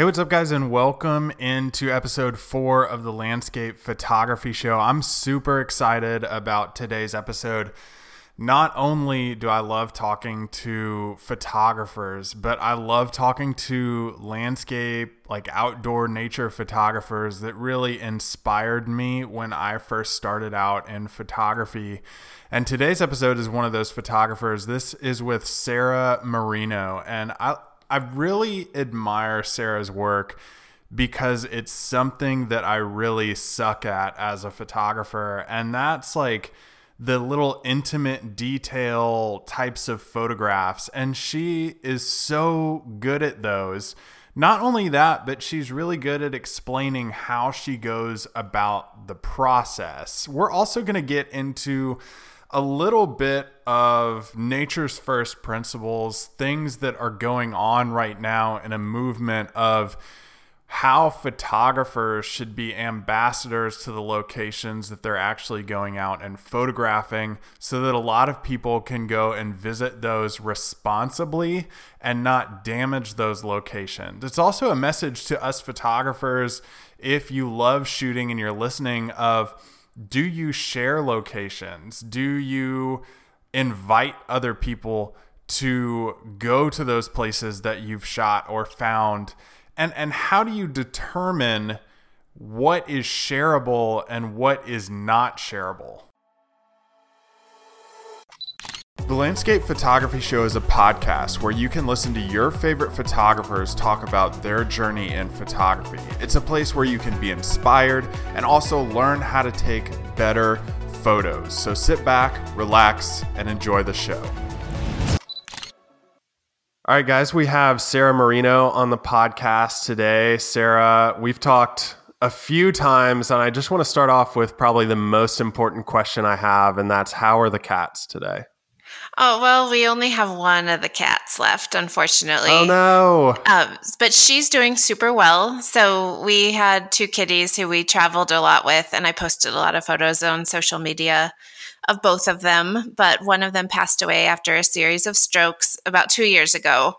Hey, what's up, guys, and welcome into episode four of the Landscape Photography Show. I'm super excited about today's episode. Not only do I love talking to photographers, but I love talking to landscape, like outdoor nature photographers that really inspired me when I first started out in photography. And today's episode is one of those photographers. This is with Sarah Marino. And I, I really admire Sarah's work because it's something that I really suck at as a photographer. And that's like the little intimate detail types of photographs. And she is so good at those. Not only that, but she's really good at explaining how she goes about the process. We're also going to get into a little bit of nature's first principles, things that are going on right now in a movement of how photographers should be ambassadors to the locations that they're actually going out and photographing so that a lot of people can go and visit those responsibly and not damage those locations. It's also a message to us photographers if you love shooting and you're listening of do you share locations? Do you invite other people to go to those places that you've shot or found? And and how do you determine what is shareable and what is not shareable? The Landscape Photography Show is a podcast where you can listen to your favorite photographers talk about their journey in photography. It's a place where you can be inspired and also learn how to take better photos. So sit back, relax, and enjoy the show. All right, guys, we have Sarah Marino on the podcast today. Sarah, we've talked a few times, and I just want to start off with probably the most important question I have, and that's how are the cats today? Oh, well, we only have one of the cats left, unfortunately. Oh, no. Um, but she's doing super well. So we had two kitties who we traveled a lot with, and I posted a lot of photos on social media of both of them. But one of them passed away after a series of strokes about two years ago.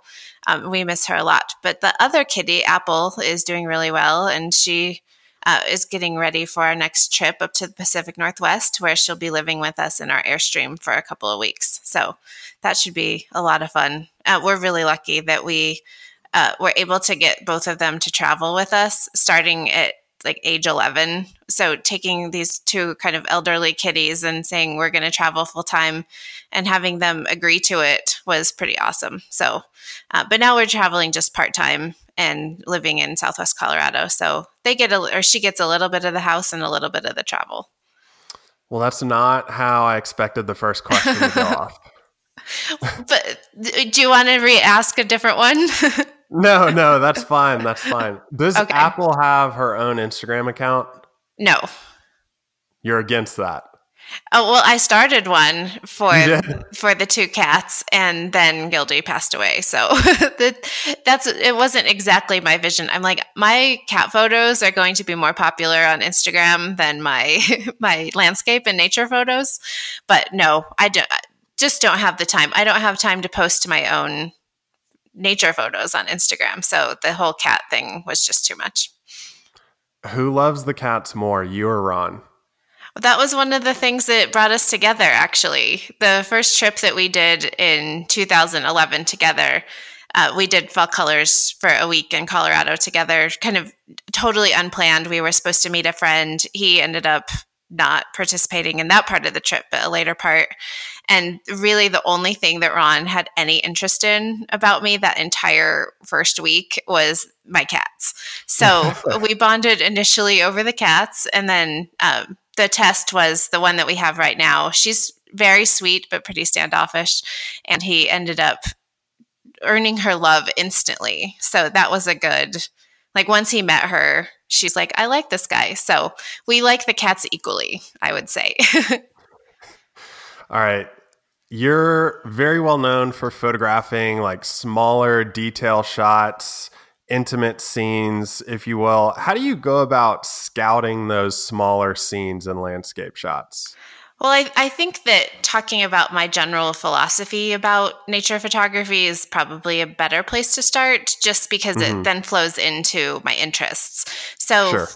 Um, we miss her a lot. But the other kitty, Apple, is doing really well, and she uh, is getting ready for our next trip up to the Pacific Northwest, where she'll be living with us in our Airstream for a couple of weeks. So that should be a lot of fun. Uh, we're really lucky that we uh, were able to get both of them to travel with us starting at like age 11 so taking these two kind of elderly kitties and saying we're going to travel full time and having them agree to it was pretty awesome so uh, but now we're traveling just part time and living in Southwest Colorado. So they get a, or she gets a little bit of the house and a little bit of the travel. Well, that's not how I expected the first question to go off. but do you want to re-ask a different one? no, no, that's fine. That's fine. Does okay. Apple have her own Instagram account? No. You're against that. Oh well, I started one for yeah. for the two cats, and then Gildy passed away. So that's it. wasn't exactly my vision. I'm like my cat photos are going to be more popular on Instagram than my my landscape and nature photos. But no, I don't. Just don't have the time. I don't have time to post my own nature photos on Instagram. So the whole cat thing was just too much. Who loves the cats more, you or Ron? That was one of the things that brought us together, actually. The first trip that we did in 2011 together, uh, we did fall colors for a week in Colorado together, kind of totally unplanned. We were supposed to meet a friend. He ended up not participating in that part of the trip, but a later part. And really, the only thing that Ron had any interest in about me that entire first week was my cats. So we bonded initially over the cats, and then um, the test was the one that we have right now. She's very sweet but pretty standoffish, and he ended up earning her love instantly. So that was a good like once he met her, she's like, I like this guy. So we like the cats equally, I would say. All right. You're very well known for photographing like smaller detail shots intimate scenes, if you will. How do you go about scouting those smaller scenes and landscape shots? Well, I, I think that talking about my general philosophy about nature photography is probably a better place to start just because mm-hmm. it then flows into my interests. So, sure.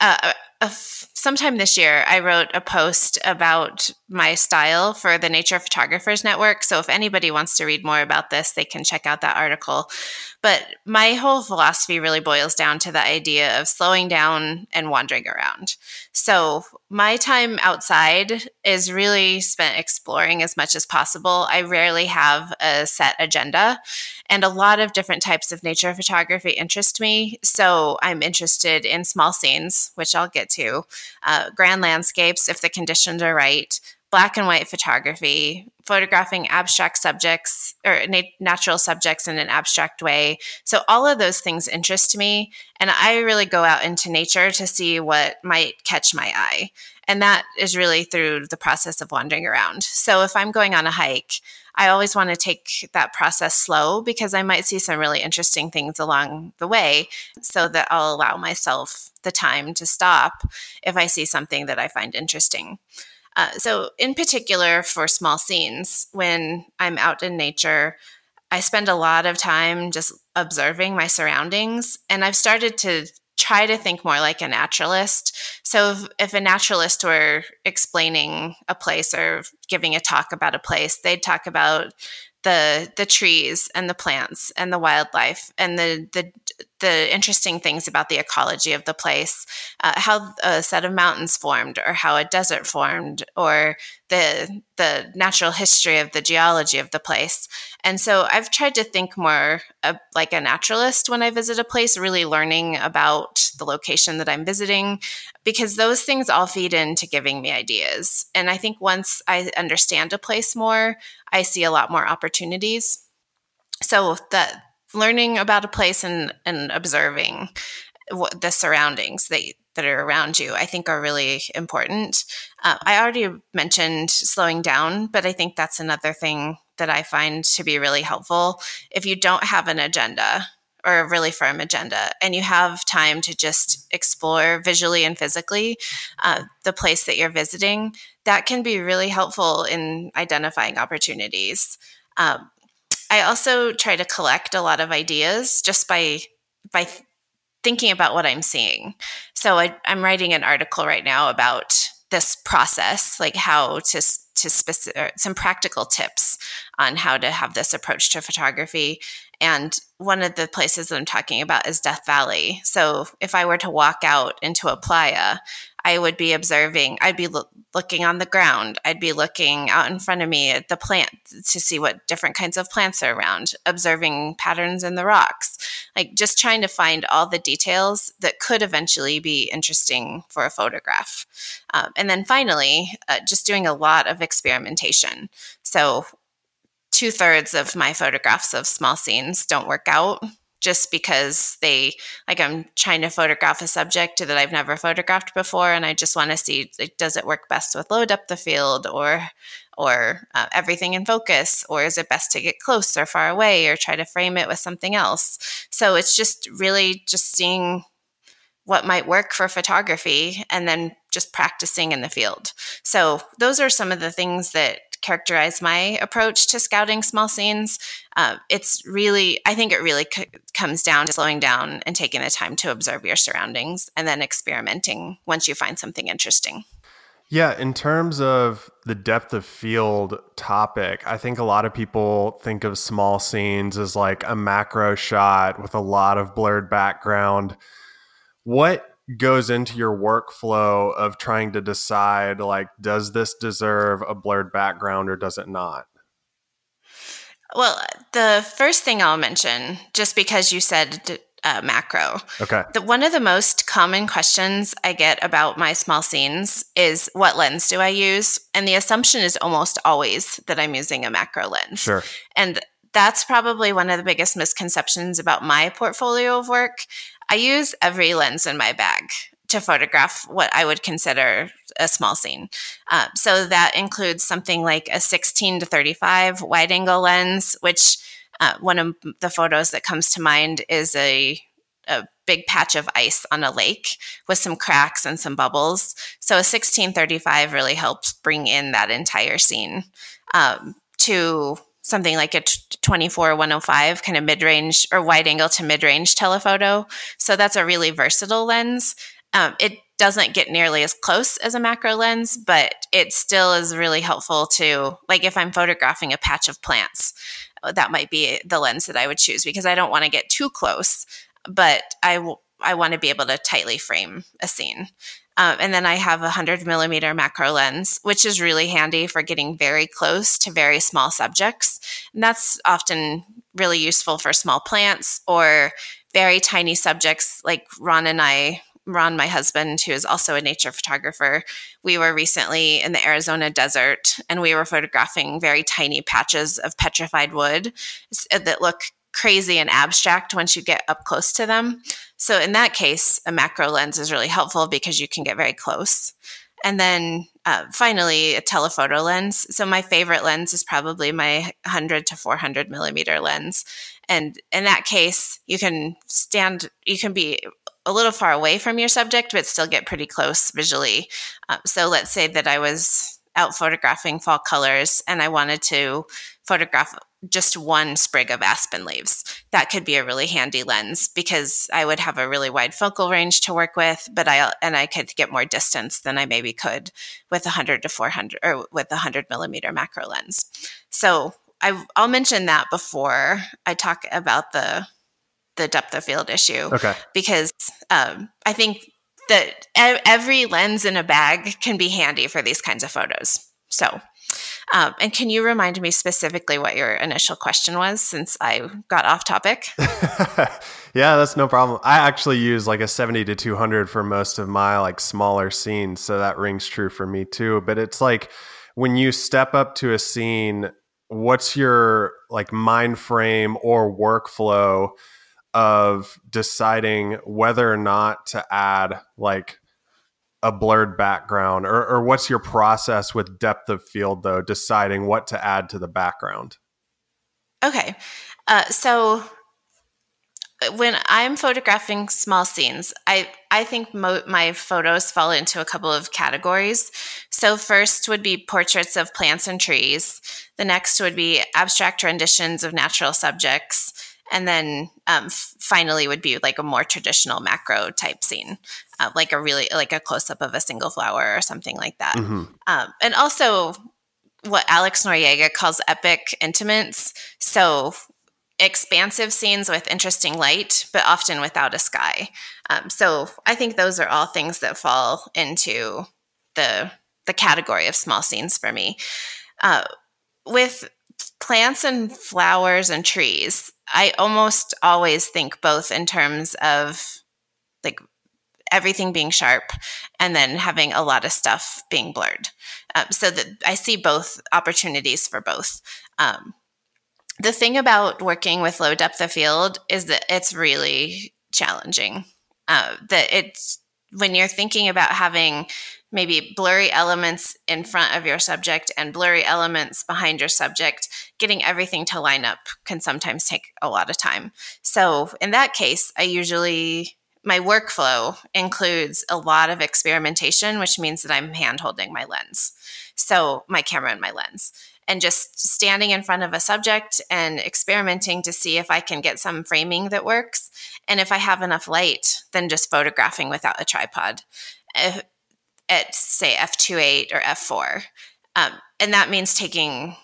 uh, uh, sometime this year, I wrote a post about my style for the Nature Photographers Network. So if anybody wants to read more about this, they can check out that article. But my whole philosophy really boils down to the idea of slowing down and wandering around. So my time outside is really spent exploring as much as possible. I rarely have a set agenda, and a lot of different types of nature photography interest me. So I'm interested in small scenes, which I'll get to, uh, grand landscapes if the conditions are right, black and white photography, photographing abstract subjects or nat- natural subjects in an abstract way. So, all of those things interest me. And I really go out into nature to see what might catch my eye. And that is really through the process of wandering around. So, if I'm going on a hike, I always want to take that process slow because I might see some really interesting things along the way so that I'll allow myself the time to stop if I see something that I find interesting. Uh, so, in particular, for small scenes, when I'm out in nature, I spend a lot of time just observing my surroundings. And I've started to try to think more like a naturalist. So, if, if, a naturalist were explaining a place or giving a talk about a place, they'd talk about the the trees and the plants and the wildlife and the the the interesting things about the ecology of the place, uh, how a set of mountains formed, or how a desert formed, or the the natural history of the geology of the place. And so I've tried to think more uh, like a naturalist when I visit a place, really learning about the location that I'm visiting, because those things all feed into giving me ideas. And I think once I understand a place more, I see a lot more opportunities. So that learning about a place and, and observing what the surroundings that that are around you, I think are really important. Uh, I already mentioned slowing down, but I think that's another thing that I find to be really helpful. If you don't have an agenda or a really firm agenda and you have time to just explore visually and physically uh, the place that you're visiting, that can be really helpful in identifying opportunities. Um, I also try to collect a lot of ideas just by by thinking about what I'm seeing. So I, am writing an article right now about this process, like how to to specific some practical tips on how to have this approach to photography. And one of the places that I'm talking about is Death Valley. So if I were to walk out into a playa, I would be observing, I'd be lo- looking on the ground, I'd be looking out in front of me at the plant to see what different kinds of plants are around, observing patterns in the rocks, like just trying to find all the details that could eventually be interesting for a photograph. Um, and then finally, uh, just doing a lot of experimentation. So, two thirds of my photographs of small scenes don't work out just because they like I'm trying to photograph a subject that I've never photographed before, and I just want to see like does it work best with low depth of field or or uh, everything in focus, or is it best to get close or far away, or try to frame it with something else? So it's just really just seeing what might work for photography and then just practicing in the field. So those are some of the things that characterize my approach to scouting small scenes. Uh, it's really, I think it really c- comes down to slowing down and taking the time to observe your surroundings and then experimenting once you find something interesting. Yeah, in terms of the depth of field topic, I think a lot of people think of small scenes as like a macro shot with a lot of blurred background. What goes into your workflow of trying to decide like does this deserve a blurred background or does it not? Well the first thing i'll mention just because you said uh, macro okay. the, one of the most common questions i get about my small scenes is what lens do i use? And the assumption is almost always that i'm using a macro lens. Sure. And that's probably one of the biggest misconceptions about my portfolio of work I use every lens in my bag to photograph what I would consider a small scene. Uh, so that includes something like a 16 to 35 wide angle lens, which uh, one of the photos that comes to mind is a a big patch of ice on a lake with some cracks and some bubbles. So a 1635 really helps bring in that entire scene um, to something like a 24 105 kind of mid-range or wide angle to mid-range telephoto. So that's a really versatile lens. Um, it doesn't get nearly as close as a macro lens, but it still is really helpful to like if I'm photographing a patch of plants, that might be the lens that I would choose because I don't want to get too close, but I, w- I want to be able to tightly frame a scene. Um, and then I have a 100 millimeter macro lens, which is really handy for getting very close to very small subjects. And that's often really useful for small plants or very tiny subjects like Ron and I Ron, my husband, who is also a nature photographer, we were recently in the Arizona desert and we were photographing very tiny patches of petrified wood that look crazy and abstract once you get up close to them. So, in that case, a macro lens is really helpful because you can get very close. And then uh, finally, a telephoto lens. So, my favorite lens is probably my 100 to 400 millimeter lens. And in that case, you can stand, you can be a little far away from your subject, but still get pretty close visually. Um, so let's say that I was out photographing fall colors and I wanted to photograph just one sprig of aspen leaves. That could be a really handy lens because I would have a really wide focal range to work with, but I and I could get more distance than I maybe could with a 100 to 400 or with a 100 millimeter macro lens. So I, I'll mention that before I talk about the the depth of field issue. Okay. Because um, I think that every lens in a bag can be handy for these kinds of photos. So, um, and can you remind me specifically what your initial question was since I got off topic? yeah, that's no problem. I actually use like a 70 to 200 for most of my like smaller scenes. So that rings true for me too. But it's like when you step up to a scene, what's your like mind frame or workflow? of deciding whether or not to add like a blurred background or, or what's your process with depth of field though deciding what to add to the background? Okay. Uh, so when i'm photographing small scenes i i think mo- my photos fall into a couple of categories. So first would be portraits of plants and trees. The next would be abstract renditions of natural subjects. And then um, finally would be like a more traditional macro type scene uh, like a really like a close-up of a single flower or something like that. Mm-hmm. um, and also what alex noriega calls epic intimates. So expansive scenes with interesting light but often without a sky. Um, so i think those are all things that fall into the the category of small scenes for me. Uh, with plants and flowers and trees I almost always think both in terms of like everything being sharp and then having a lot of stuff being blurred. Um, so that I see both opportunities for both. Um, the thing about working with low depth of field is that it's really challenging. Uh, that it's when you're thinking about having maybe blurry elements in front of your subject and blurry elements behind your subject, getting everything to line up can sometimes take a lot of time. So, in that case, I usually my workflow includes a lot of experimentation, which means that I'm hand holding my lens. So, my camera and my lens and just standing in front of a subject and experimenting to see if I can get some framing that works. And if I have enough light, then just photographing without a tripod. If, at say f2.8 or f4 um, and that means taking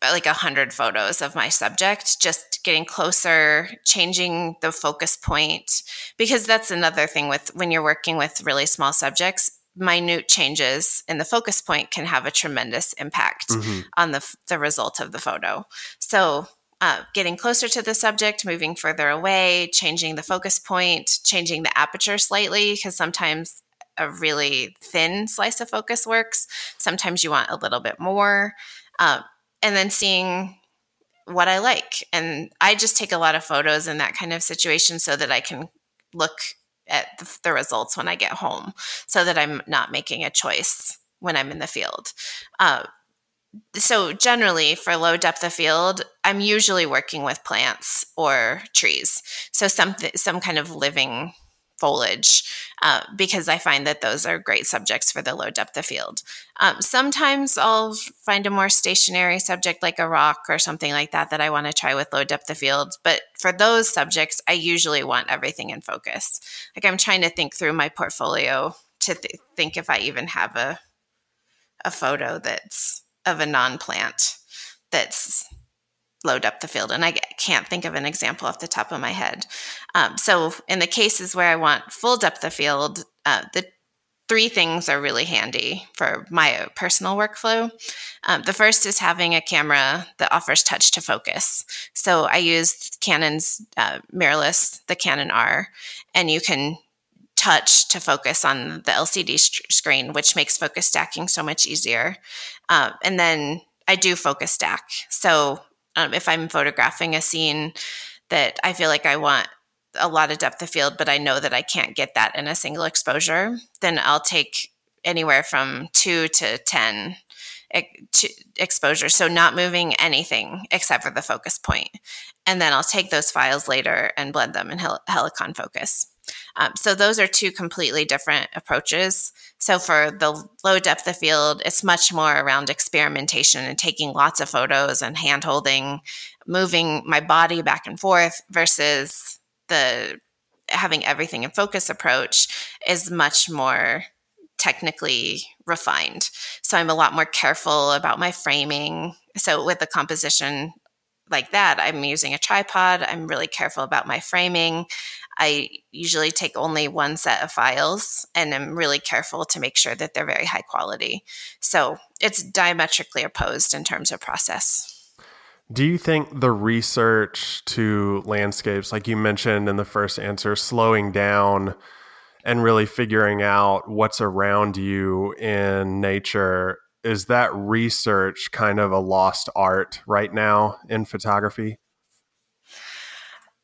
like a hundred photos of my subject just getting closer changing the focus point because that's another thing with when you're working with really small subjects minute changes in the focus point can have a tremendous impact mm-hmm. on the, the result of the photo so uh, getting closer to the subject, moving further away, changing the focus point, changing the aperture slightly, because sometimes a really thin slice of focus works. Sometimes you want a little bit more. Um, and then seeing what I like. And I just take a lot of photos in that kind of situation so that I can look at the, results when I get home so that I'm not making a choice when I'm in the field. Uh, so generally for low depth of field, I'm usually working with plants or trees. So something, some kind of living foliage, uh, because I find that those are great subjects for the low depth of field. Um, sometimes I'll find a more stationary subject like a rock or something like that that I want to try with low depth of field. But for those subjects, I usually want everything in focus. Like I'm trying to think through my portfolio to th- think if I even have a a photo that's of a non-plant that's low depth of field and i can't think of an example off the top of my head um, so in the cases where i want full depth of field uh, the three things are really handy for my personal workflow um, the first is having a camera that offers touch to focus so i use canon's uh, mirrorless the canon r and you can touch to focus on the LCD screen, which makes focus stacking so much easier. Um, and then I do focus stack. So um, if I'm photographing a scene that I feel like I want a lot of depth of field, but I know that I can't get that in a single exposure, then I'll take anywhere from two to 10 exposure. So not moving anything except for the focus point. And then I'll take those files later and blend them in Hel- Helicon Focus. Um, so those are two completely different approaches. So for the low depth of field, it's much more around experimentation and taking lots of photos and hand holding, moving my body back and forth versus the having everything in focus approach is much more technically refined. So I'm a lot more careful about my framing. So with the composition like that, I'm using a tripod. I'm really careful about my framing. I usually take only one set of files and I'm really careful to make sure that they're very high quality. So it's diametrically opposed in terms of process. Do you think the research to landscapes, like you mentioned in the first answer, slowing down and really figuring out what's around you in nature, is that research kind of a lost art right now in photography?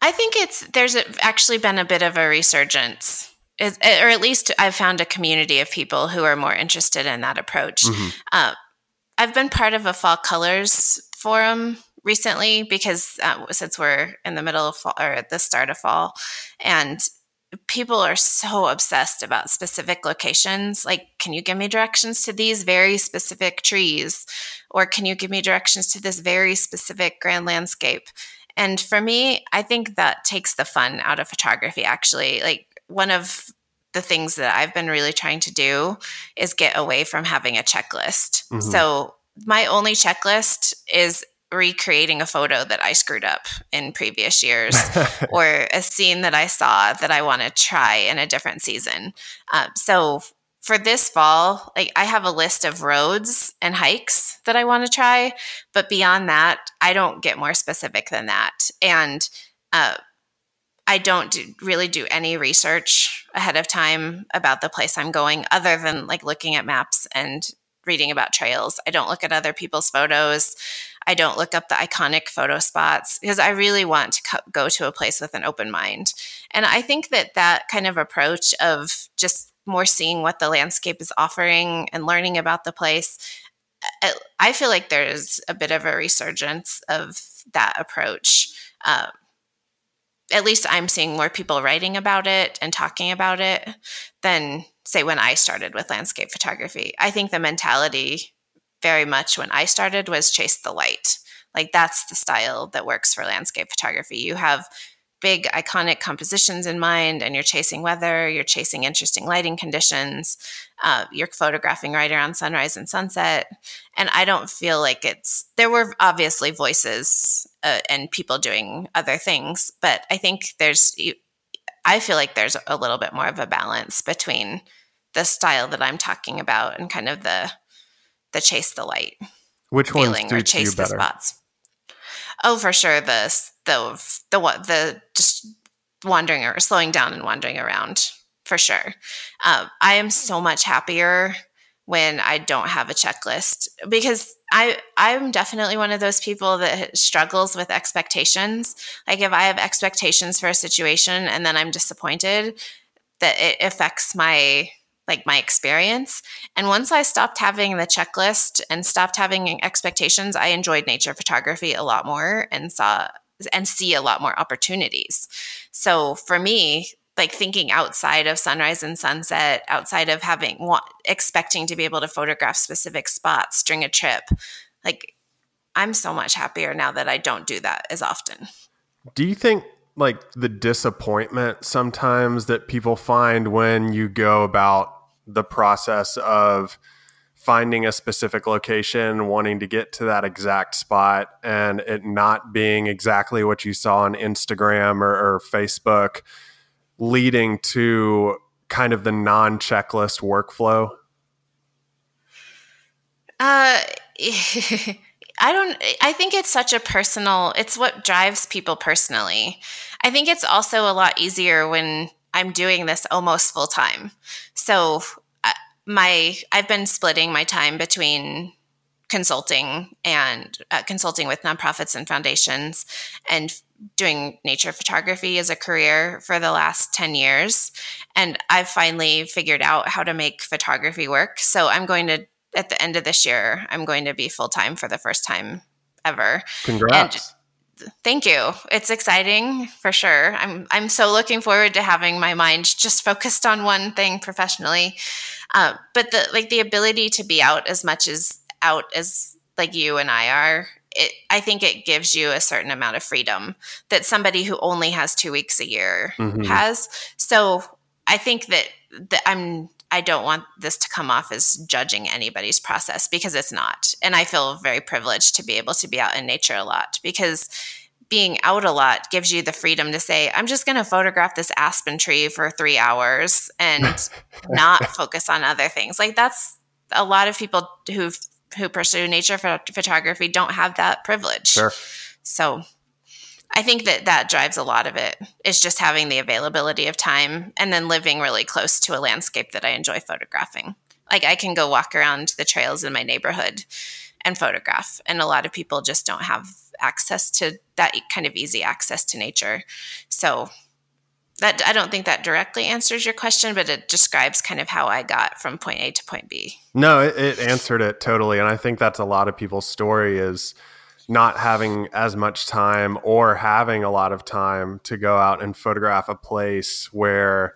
I think it's there's actually been a bit of a resurgence, or at least I've found a community of people who are more interested in that approach. Mm-hmm. Uh, I've been part of a fall colors forum recently because uh, since we're in the middle of fall or at the start of fall, and people are so obsessed about specific locations. Like, can you give me directions to these very specific trees? Or can you give me directions to this very specific grand landscape? And for me, I think that takes the fun out of photography, actually. Like, one of the things that I've been really trying to do is get away from having a checklist. Mm-hmm. So, my only checklist is recreating a photo that I screwed up in previous years or a scene that I saw that I want to try in a different season. Um, so for this fall, like I have a list of roads and hikes that I want to try, but beyond that, I don't get more specific than that. And uh, I don't do, really do any research ahead of time about the place I'm going, other than like looking at maps and reading about trails. I don't look at other people's photos. I don't look up the iconic photo spots because I really want to co- go to a place with an open mind. And I think that that kind of approach of just more seeing what the landscape is offering and learning about the place. I feel like there's a bit of a resurgence of that approach. Um, at least I'm seeing more people writing about it and talking about it than, say, when I started with landscape photography. I think the mentality very much when I started was chase the light. Like that's the style that works for landscape photography. You have big iconic compositions in mind and you're chasing weather, you're chasing interesting lighting conditions, uh, you're photographing right around sunrise and sunset. And I don't feel like it's, there were obviously voices uh, and people doing other things, but I think there's, I feel like there's a little bit more of a balance between the style that I'm talking about and kind of the, the chase the light. Which ones do chase the spots? Oh, for sure. The the the what the just wandering or slowing down and wandering around for sure. Um, I am so much happier when I don't have a checklist because I I'm definitely one of those people that struggles with expectations. Like if I have expectations for a situation and then I'm disappointed, that it affects my like my experience. And once I stopped having the checklist and stopped having expectations, I enjoyed nature photography a lot more and saw and see a lot more opportunities. So for me, like thinking outside of sunrise and sunset, outside of having want, expecting to be able to photograph specific spots during a trip, like I'm so much happier now that I don't do that as often. Do you think like the disappointment sometimes that people find when you go about the process of finding a specific location, wanting to get to that exact spot, and it not being exactly what you saw on Instagram or, or Facebook, leading to kind of the non checklist workflow? Uh, I don't, I think it's such a personal, it's what drives people personally. I think it's also a lot easier when I'm doing this almost full time. So my I've been splitting my time between consulting and uh, consulting with nonprofits and foundations and doing nature photography as a career for the last 10 years and I've finally figured out how to make photography work. So I'm going to at the end of this year I'm going to be full time for the first time ever. Congrats. And Thank you. It's exciting for sure. I'm I'm so looking forward to having my mind just focused on one thing professionally. Uh, but the like the ability to be out as much as out as like you and I are, it I think it gives you a certain amount of freedom that somebody who only has two weeks a year mm-hmm. has. So I think that that I'm I don't want this to come off as judging anybody's process because it's not. And I feel very privileged to be able to be out in nature a lot because being out a lot gives you the freedom to say, I'm just going to photograph this aspen tree for three hours and not focus on other things. Like that's a lot of people who who pursue nature photography don't have that privilege. Sure. So I think that that drives a lot of it is just having the availability of time and then living really close to a landscape that I enjoy photographing. Like I can go walk around the trails in my neighborhood and photograph, and a lot of people just don't have access to that kind of easy access to nature. So that I don't think that directly answers your question, but it describes kind of how I got from point A to point B. No, it, it answered it totally, and I think that's a lot of people's story is not having as much time or having a lot of time to go out and photograph a place where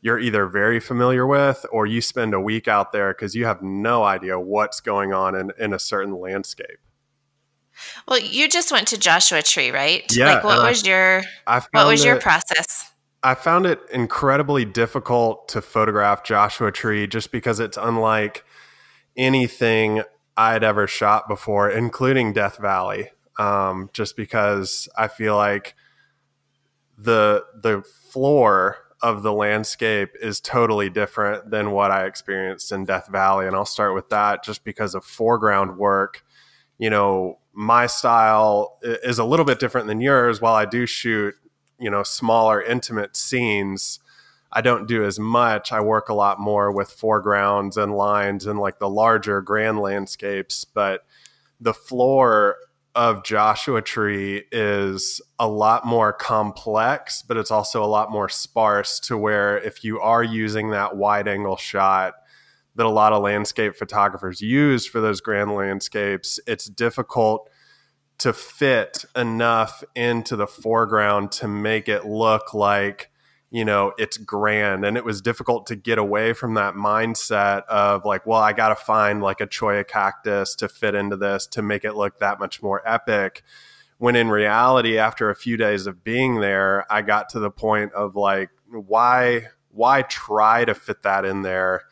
you're either very familiar with or you spend a week out there because you have no idea what's going on in, in a certain landscape. Well, you just went to Joshua Tree, right? Yeah. Like what was I, your what was your process? I found it incredibly difficult to photograph Joshua Tree just because it's unlike anything I'd ever shot before, including Death Valley, um, just because I feel like the the floor of the landscape is totally different than what I experienced in Death Valley, and I'll start with that just because of foreground work. You know, my style is a little bit different than yours. While I do shoot, you know, smaller, intimate scenes I don't do as much. I work a lot more with foregrounds and lines and like the larger grand landscapes. But the floor of Joshua Tree is a lot more complex, but it's also a lot more sparse to where if you are using that wide angle shot that a lot of landscape photographers use for those grand landscapes, it's difficult to fit enough into the foreground to make it look like you know it's grand. And it was difficult to get away from that mindset of like well i gotta find like a cholla cactus to fit into this to make it look that much more epic. When in reality after a few days of being there i got to the point of like why why try to fit that in there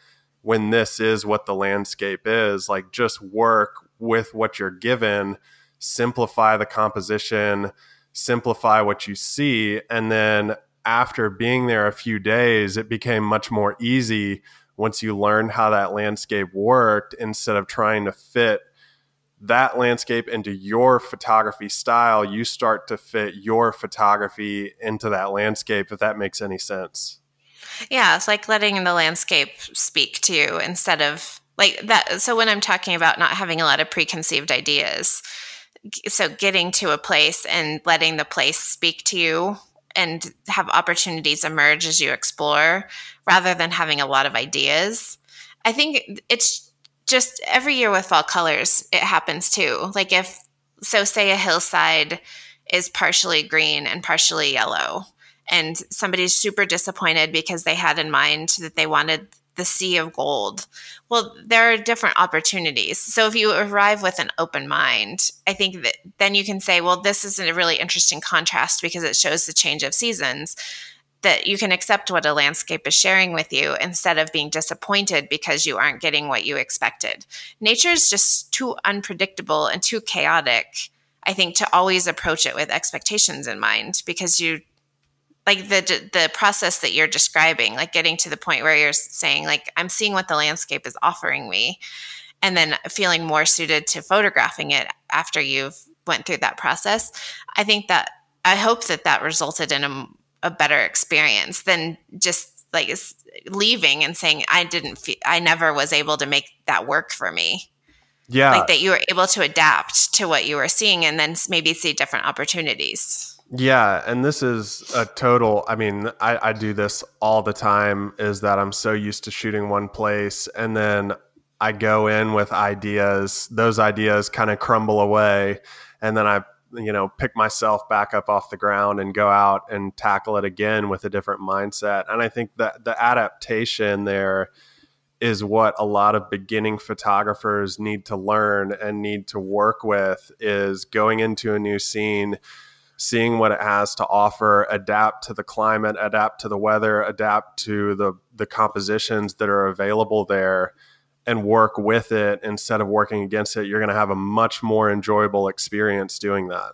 when this is what the landscape is? Like just work with what you're given simplify the composition simplify what you see and then after being there a few days, it became much more easy once you learned how that landscape worked instead of trying to fit that landscape into your photography style, you start to fit your photography into that landscape, if that makes any sense. Yeah, it's like letting the landscape speak to you instead of like that. So, when I'm talking about not having a lot of preconceived ideas, so getting to a place and letting the place speak to you and have opportunities emerge as you explore rather than having a lot of ideas. I think it's just every year with fall colors, it happens too. Like if, so say a hillside is partially green and partially yellow, and somebody's super disappointed because they had in mind that they wanted the sea of gold. Well, there are different opportunities. So if you arrive with an open mind, I think that then you can say, well, this is a really interesting contrast because it shows the change of seasons. That you can accept what a landscape is sharing with you instead of being disappointed because you aren't getting what you expected. Nature is just too unpredictable and too chaotic, I think, to always approach it with expectations in mind because you like the the process that you're describing like getting to the point where you're saying like i'm seeing what the landscape is offering me and then feeling more suited to photographing it after you've went through that process i think that i hope that that resulted in a, a better experience than just like leaving and saying i didn't feel i never was able to make that work for me. Yeah. like that you were able to adapt to what you were seeing and then maybe see different opportunities yeah, and this is a total. I mean, I, I do this all the time. Is that I'm so used to shooting one place, and then I go in with ideas. Those ideas kind of crumble away, and then I, you know, pick myself back up off the ground and go out and tackle it again with a different mindset. And I think that the adaptation there is what a lot of beginning photographers need to learn and need to work with. Is going into a new scene seeing what it has to offer, adapt to the climate, adapt to the weather, adapt to the the compositions that are available there and work with it instead of working against it, you're going to have a much more enjoyable experience doing that.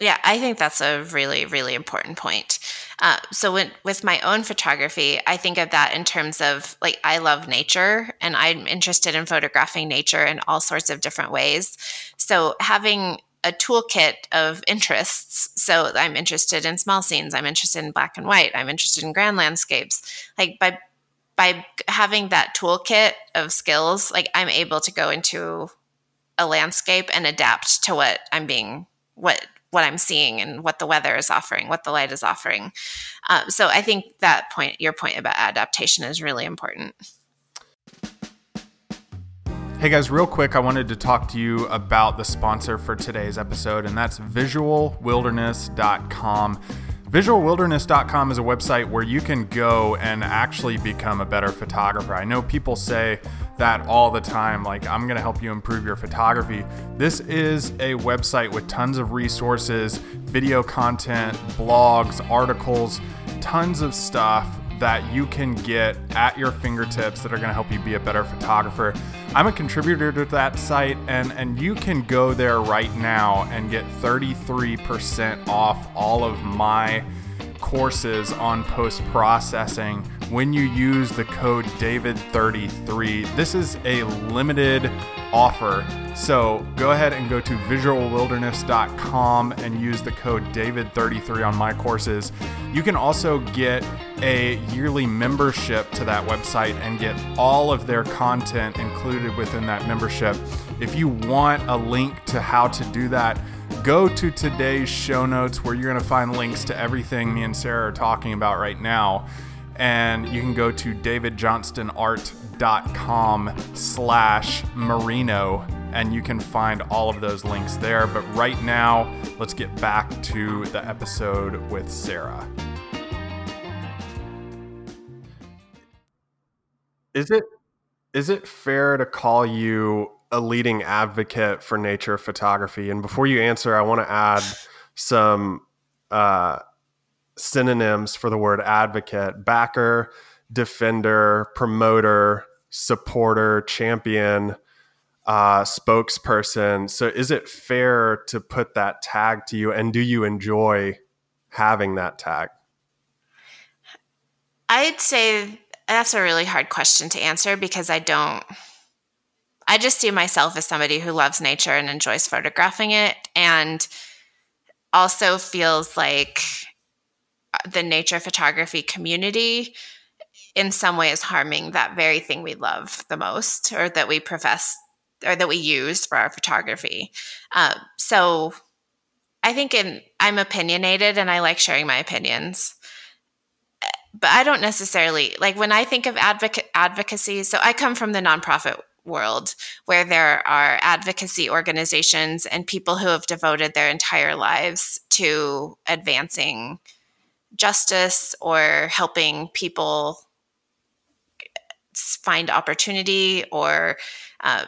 Yeah, I think that's a really, really important point. Uh, so, when, with my own photography, I think of that in terms of like, I love nature and I'm interested in photographing nature in all sorts of different ways. So, having a toolkit of interests. So I'm interested in small scenes. I'm interested in black and white. I'm interested in grand landscapes. Like by by having that toolkit of skills, like I'm able to go into a landscape and adapt to what I'm being what what I'm seeing and what the weather is offering, what the light is offering. Uh, so I think that point, your point about adaptation, is really important. Hey guys, real quick, I wanted to talk to you about the sponsor for today's episode, and that's visualwilderness.com. Visualwilderness.com is a website where you can go and actually become a better photographer. I know people say that all the time, like, I'm to help you improve your photography. This is a website with tons of resources, video content, blogs, articles, tons of stuff that you can get at your fingertips that are going to help you be a better photographer. I'm a contributor to that site, and, and you can go there right now and get 33% off all of my courses on post processing when you use the code DAVID33. This is a limited offer. So go ahead and go to visualwilderness.com and use the code DAVID33 on my courses. You can also get a yearly membership to that website and get all of their content included within that membership. If you want a link to how to do that, go to today's show notes where you're going to find links to everything me and Sarah are talking about right now. And you can go to davidjohnstonart.com slash marino and you can find all of those links there. But right now, let's get back to the episode with Sarah. Is it is it fair to call you a leading advocate for nature photography? And before you answer, I want to add some uh, synonyms for the word advocate: backer, defender, promoter, supporter, champion, uh, spokesperson. So, is it fair to put that tag to you? And do you enjoy having that tag? I'd say that's a really hard question to answer because I don't. I just see myself as somebody who loves nature and enjoys photographing it, and also feels like the nature photography community in some way is harming that very thing we love the most or that we profess or that we use for our photography. Uh, so I think in I'm opinionated and I like sharing my opinions. But I don't necessarily like when I think of advoca- advocacy. So I come from the nonprofit world where there are advocacy organizations and people who have devoted their entire lives to advancing justice or helping people find opportunity or uh,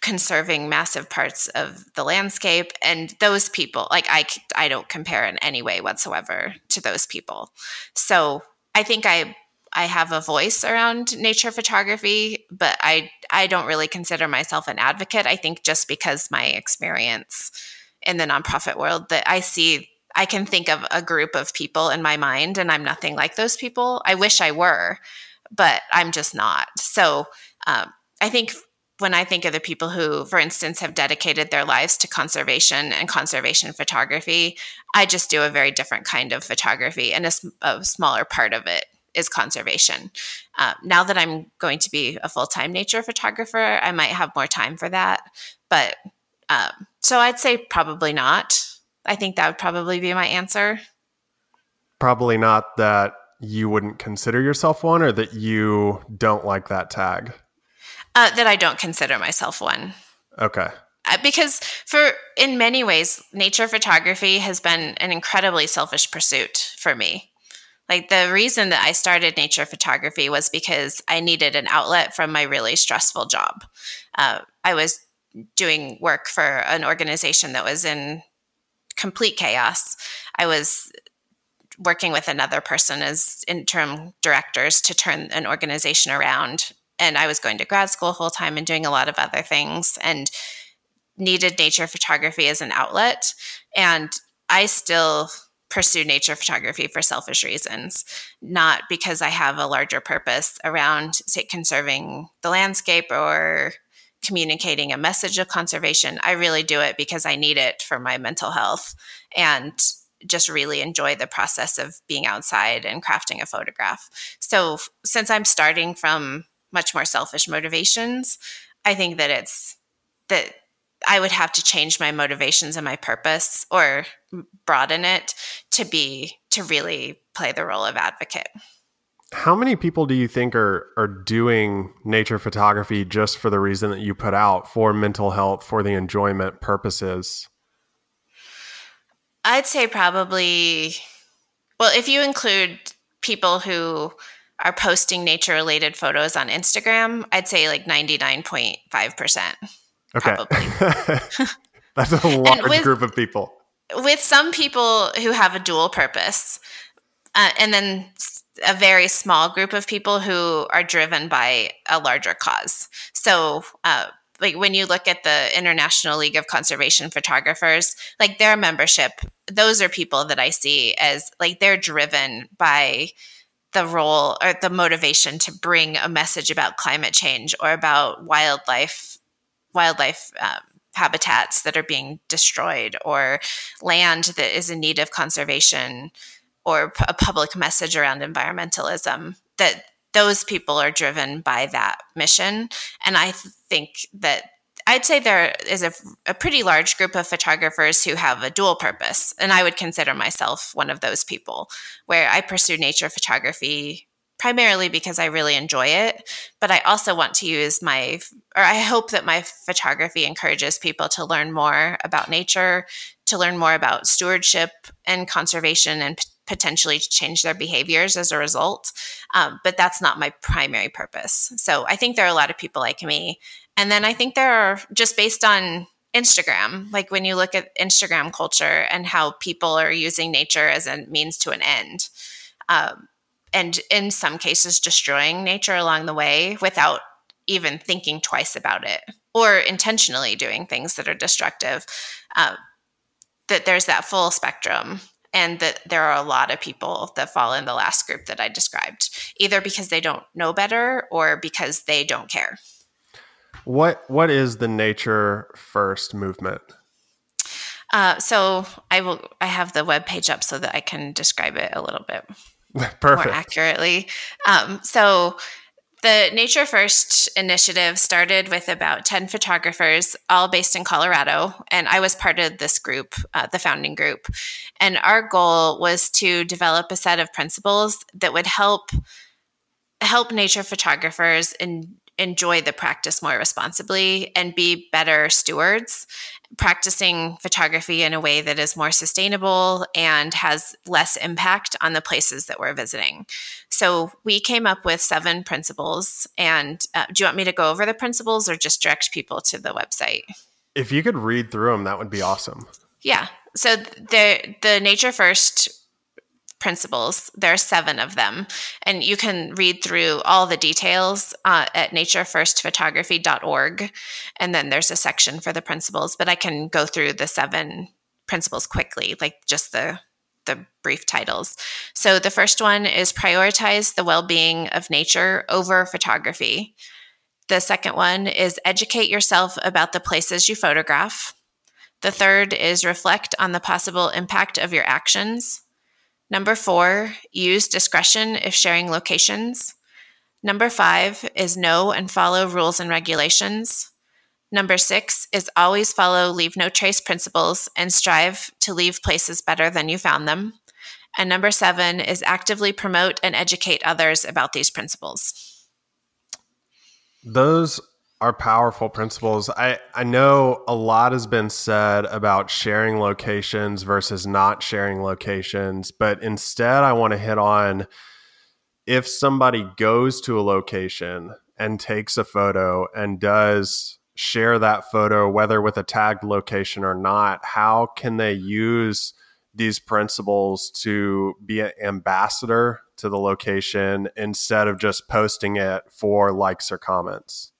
conserving massive parts of the landscape. And those people like i i don't compare in any way whatsoever to those people. So i think i i have a voice around nature photography but i i don't really consider myself an advocate. I think just because my experience in the nonprofit world that i see i can think of a group of people in my mind and i'm nothing like those people i wish i were but i'm just not so um, i think when I think of the people who, for instance, have dedicated their lives to conservation and conservation photography, I just do a very different kind of photography, and a, a smaller part of it is conservation. Uh, now that I'm going to be a full time nature photographer, I might have more time for that. But um, so I'd say probably not. I think that would probably be my answer. Probably not that you wouldn't consider yourself one or that you don't like that tag. Uh, that I don't consider myself one. Okay. Uh, because for in many ways, nature photography has been an incredibly selfish pursuit for me. Like the reason that I started nature photography was because I needed an outlet from my really stressful job. Uh, I was doing work for an organization that was in complete chaos. I was working with another person as interim directors to turn an organization around and I was going to grad school full time and doing a lot of other things and needed nature photography as an outlet. And I still pursue nature photography for selfish reasons, not because I have a larger purpose around, say, conserving the landscape or communicating a message of conservation. I really do it because I need it for my mental health and just really enjoy the process of being outside and crafting a photograph. So, since I'm starting from much more selfish motivations, I think that it's that I would have to change my motivations and my purpose or broaden it to be to really play the role of advocate. How many people do you think are are doing nature photography just for the reason that you put out for mental health, for the enjoyment purposes? I'd say probably well, if you include people who are posting nature related photos on Instagram, I'd say like 99.5%. Okay. That's a large with, group of people. With some people who have a dual purpose, uh, and then a very small group of people who are driven by a larger cause. So, uh, like when you look at the International League of Conservation Photographers, like their membership, those are people that I see as like they're driven by the role or the motivation to bring a message about climate change or about wildlife wildlife um, habitats that are being destroyed or land that is in need of conservation or a public message around environmentalism that those people are driven by that mission. And i think that I'd say there is a, a, pretty large group of photographers who have a dual purpose, and I would consider myself one of those people where I pursue nature photography primarily because I really enjoy it, but I also want to use my, or I hope that my photography encourages people to learn more about nature, to learn more about stewardship and conservation, and potentially change their behaviors as a result. Um, but that's not my primary purpose. So I think there are a lot of people like me and then I think there are just based on Instagram, like when you look at Instagram culture and how people are using nature as a means to an end. Um, and in some cases, destroying nature along the way without even thinking twice about it or intentionally doing things that are destructive. Uh, that there's that full spectrum and that there are a lot of people that fall in the last group that I described, either because they don't know better or because they don't care. What what is the nature first movement? Uh, so I will. I have the web page up so that I can describe it a little bit Perfect. more accurately. Um, so the Nature First initiative started with about 10 photographers, all based in Colorado. And I was part of this group, uh, the founding group. And our goal was to develop a set of principles that would help help nature photographers in, enjoy the practice more responsibly and be better stewards practicing photography in a way that is more sustainable and has less impact on the places that we're visiting. So we came up with seven principles. And uh, do you want me to go over the principles or just direct people to the website? If you could read through them, that would be awesome. Yeah. So the the nature first principles. There are seven of them, and you can read through all the details uh, at naturefirstphotography.org. And then there's a section for the principles, but I can go through the seven principles quickly, like just the the brief titles. So the first one is prioritize the well-being of nature over photography. The second one is educate yourself about the places you photograph. The third is reflect on the possible impact of your actions. Number four, use discretion if sharing locations. Number five is know and follow rules and regulations. Number six is always follow leave no trace principles and strive to leave places better than you found them. And number seven is actively promote and educate others about these principles. Those are powerful principles. I, I know a lot has been said about sharing locations versus not sharing locations, but instead, I want to hit on if somebody goes to a location and takes a photo and does share that photo, whether with a tagged location or not, how can they use these principles to be an ambassador to the location instead of just posting it for likes or comments?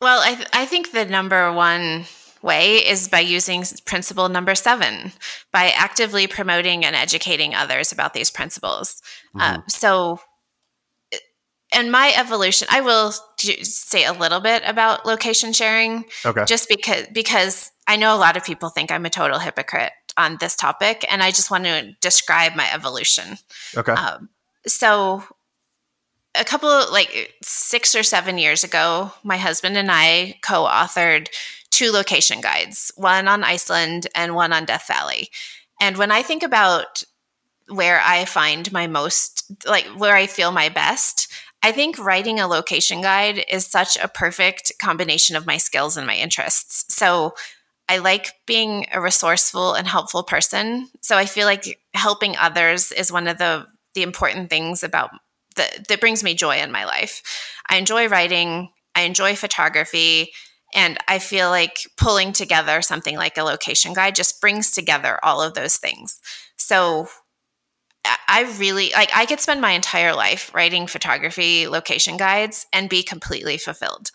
Well, I, th- I think the number one way is by using principle number seven, by actively promoting and educating others about these principles. Mm-hmm. Uh, so, and my evolution, I will say a little bit about location sharing, okay. just because because I know a lot of people think I'm a total hypocrite on this topic, and I just want to describe my evolution. Okay. Um, so a couple of like six or seven years ago, my husband and I co authored two location guides, one on Iceland and one on Death Valley. And when I think about where I find my most, like where I feel my best, I think writing a location guide is such a perfect combination of my skills and my interests. So I like being a resourceful and helpful person. So I feel like helping others is one of the the important things about that, that brings me joy in my life. I enjoy writing, I enjoy photography, and I feel like pulling together something like a location guide just brings together all of those things. So I really like I could spend my entire life writing photography location guides and be completely fulfilled.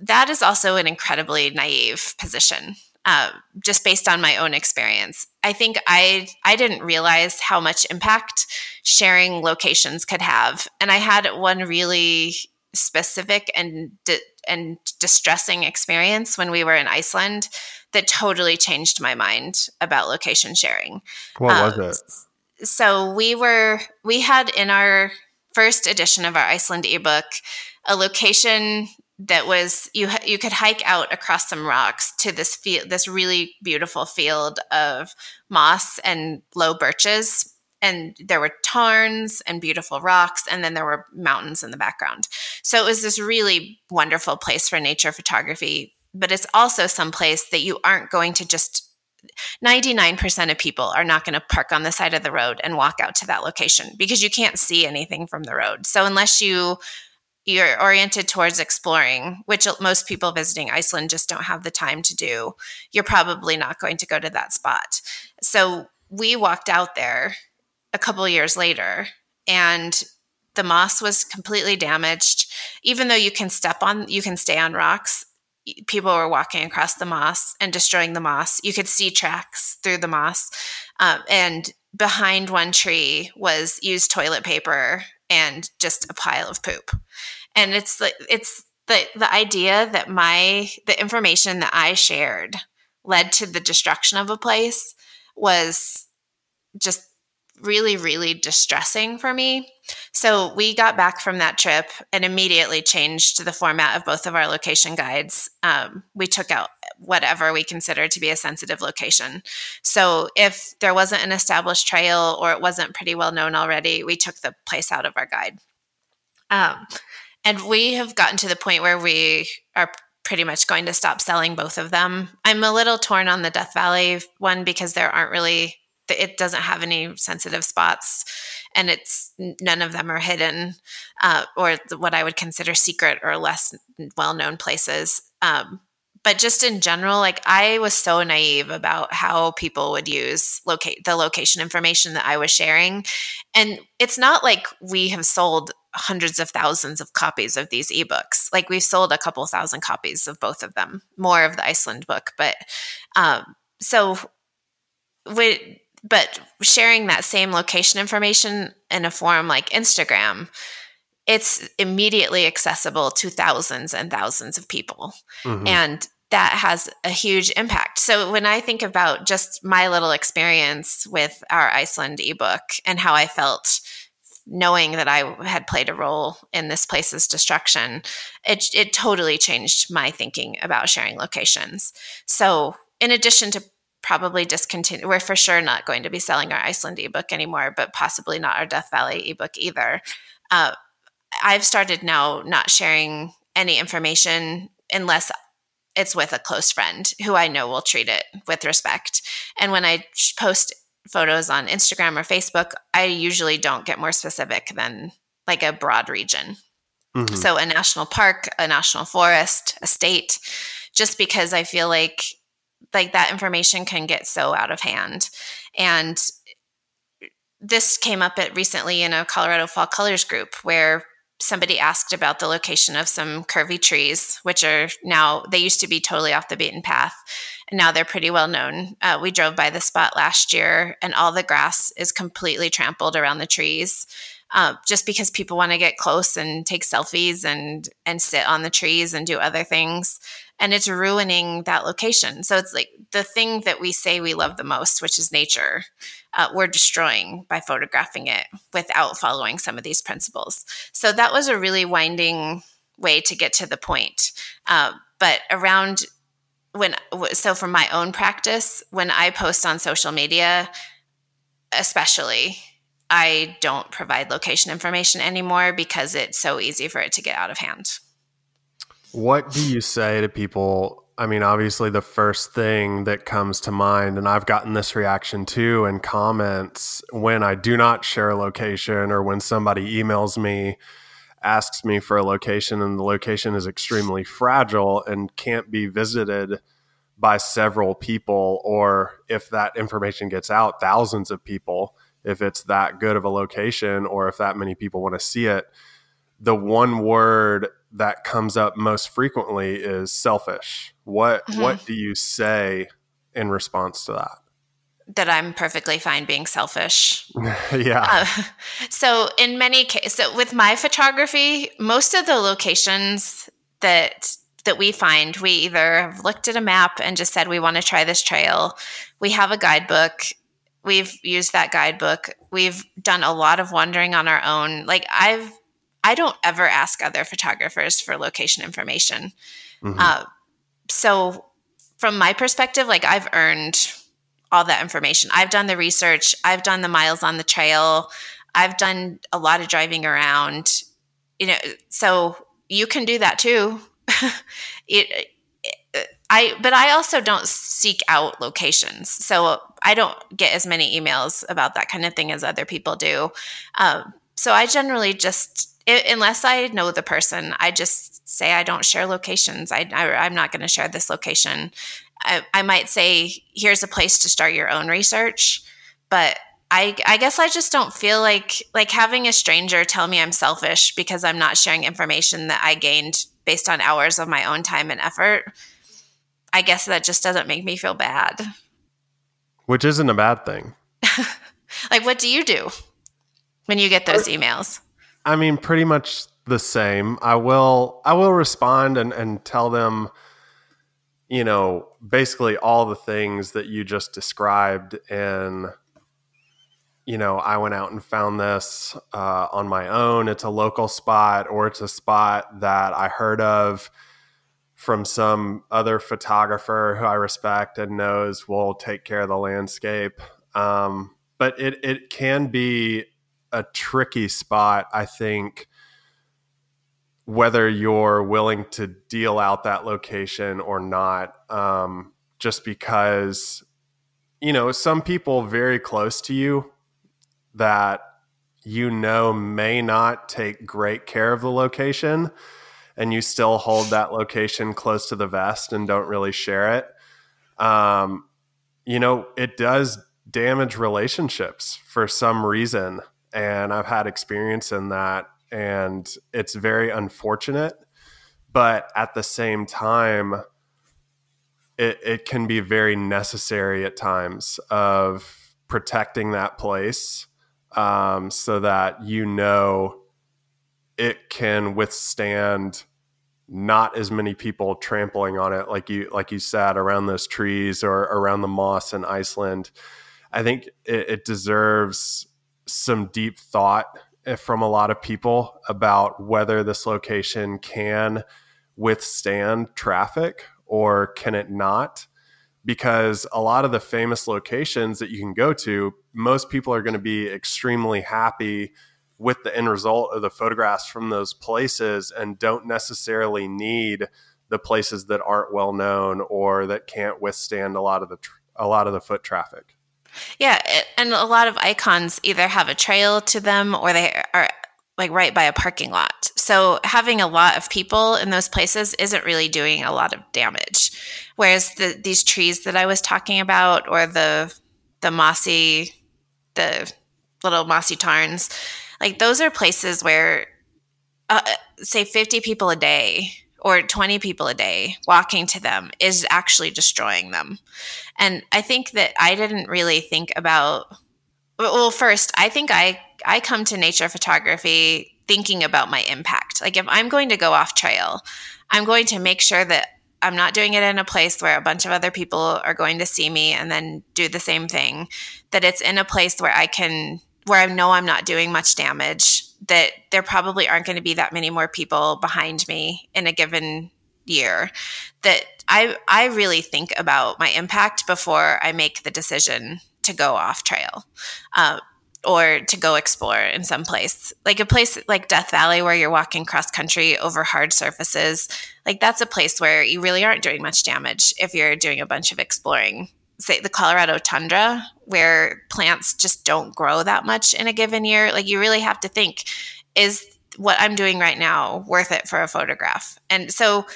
That is also an incredibly naive position uh, just based on my own experience. I think I I didn't realize how much impact sharing locations could have, and I had one really specific and di- and distressing experience when we were in Iceland that totally changed my mind about location sharing. What um, was it? So we were we had in our first edition of our Iceland ebook a location that was you you could hike out across some rocks to this field this really beautiful field of moss and low birches and there were tarns and beautiful rocks and then there were mountains in the background. So it was this really wonderful place for nature photography but it's also some place that you aren't going to just 99% of people are not going to park on the side of the road and walk out to that location because you can't see anything from the road. So unless you you're oriented towards exploring, which most people visiting Iceland just don't have the time to do, you're probably not going to go to that spot. So we walked out there a couple years later and the moss was completely damaged. Even though you can step on, you can stay on rocks, people were walking across the moss and destroying the moss. You could see tracks through the moss. Um, and behind one tree was used toilet paper and just a pile of poop. And it's the it's the the idea that my the information that I shared led to the destruction of a place was just really really distressing for me. So we got back from that trip and immediately changed the format of both of our location guides. Um, we took out whatever we considered to be a sensitive location. So if there wasn't an established trail or it wasn't pretty well known already, we took the place out of our guide. Um, and we have gotten to the point where we are pretty much going to stop selling both of them. I'm a little torn on the Death Valley one because there aren't really it doesn't have any sensitive spots and it's none of them are hidden uh, or what i would consider secret or less well-known places um, but just in general like i was so naive about how people would use locate the location information that i was sharing and it's not like we have sold hundreds of thousands of copies of these ebooks. Like we've sold a couple thousand copies of both of them more of the iceland book but um, so we but sharing that same location information in a form like Instagram, it's immediately accessible to thousands and thousands of people. Mm-hmm. And that has a huge impact. So when I think about just my little experience with our Iceland ebook and how I felt knowing that I had played a role in this place's destruction, it, it totally changed my thinking about sharing locations. So in addition to probably discontinue. We're for sure not going to be selling our Iceland ebook anymore, but possibly not our Death Valley ebook either. Uh, I've started now not sharing any information unless it's with a close friend who I know will treat it with respect. And when I post photos on Instagram or Facebook, I usually don't get more specific than like a broad region. Mm-hmm. So a national park, a national forest, a state, just because I feel like like that information can get so out of hand. And this came up at recently in a Colorado Fall Colors group where somebody asked about the location of some curvy trees, which are now, they used to be totally off the beaten path. And now they're pretty well known. Uh, we drove by the spot last year, and all the grass is completely trampled around the trees. Uh, just because people want to get close and take selfies and and sit on the trees and do other things and it's ruining that location. So it's like the thing that we say we love the most, which is nature, uh, we're destroying by photographing it without following some of these principles. So that was a really winding way to get to the point. Uh, but around when, so for my own practice, when I post on social media, especially, I don't provide location information anymore because it's so easy for it to get out of hand. What do you say to people? I mean, obviously, the first thing that comes to mind, and I've gotten this reaction too in comments when I do not share a location or when somebody emails me, asks me for a location, and the location is extremely fragile and can't be visited by several people, or if that information gets out, thousands of people, if it's that good of a location or if that many people want to see it. The one word that comes up most frequently is selfish. What mm-hmm. what do you say in response to that? That I'm perfectly fine being selfish. yeah. Uh, so in many cases, so with my photography, most of the locations that that we find, we either have looked at a map and just said we want to try this trail. We have a guidebook. We've used that guidebook. We've done a lot of wandering on our own. Like I've I don't ever ask other photographers for location information. Mm-hmm. Uh, so, from my perspective, like I've earned all that information. I've done the research, I've done the miles on the trail, I've done a lot of driving around. You know, so you can do that too. it, I but I also don't seek out locations, so I don't get as many emails about that kind of thing as other people do. Um, so I generally just it, unless I know the person, I just say I don't share locations. I, I am not going to share this location. I, I might say here's a place to start your own research, but I, I guess I just don't feel like like having a stranger tell me I'm selfish because I'm not sharing information that I gained based on hours of my own time and effort. I guess that just doesn't make me feel bad. Which isn't a bad thing. like what do you do when you get those emails? I mean, pretty much the same. I will I will respond and, and tell them, you know, basically all the things that you just described and you know, I went out and found this uh, on my own. It's a local spot, or it's a spot that I heard of from some other photographer who I respect and knows will take care of the landscape. Um, but it it can be a tricky spot, I think, whether you're willing to deal out that location or not. Um, just because, you know, some people very close to you that you know may not take great care of the location and you still hold that location close to the vest and don't really share it um, you know it does damage relationships for some reason. And i've had experience in that and it's very unfortunate. But at the same time it, it can be very necessary at times of protecting that place um, so that you know it can withstand not as many people trampling on it like you like you said around those trees or around the moss in Iceland. I think it, it deserves some deep thought eh, from a lot of people about whether this location can withstand traffic or can it not because a lot of the famous locations that you can go to, most people are going to be extremely happy with the end result of the photographs from those places and don't necessarily need the places that aren't well known or that can't withstand a lot of the tr- a lot of the foot traffic. Yeah, and a lot of icons either have a trail to them or they are like right by a parking lot. So having a lot of people in those places isn't really doing a lot of damage. Whereas the, these trees that I was talking about, or the the mossy, the little mossy tarns, like those are places where, uh, say, fifty people a day or 20 people a day walking to them is actually destroying them. And I think that I didn't really think about well first i think i i come to nature photography thinking about my impact like if i'm going to go off trail i'm going to make sure that i'm not doing it in a place where a bunch of other people are going to see me and then do the same thing that it's in a place where i can where i know i'm not doing much damage that there probably aren't going to be that many more people behind me in a given year. That i i really think about my impact before i make the decision to go off trail uh, or to go explore in some place. Like a place like death valley where you're walking cross country over hard surfaces like that's a place where you really aren't doing much damage if you're doing a bunch of exploring say the colorado tundra where plants just don't grow that much in a given year like you really have to think is what i'm doing right now worth it for a photograph and so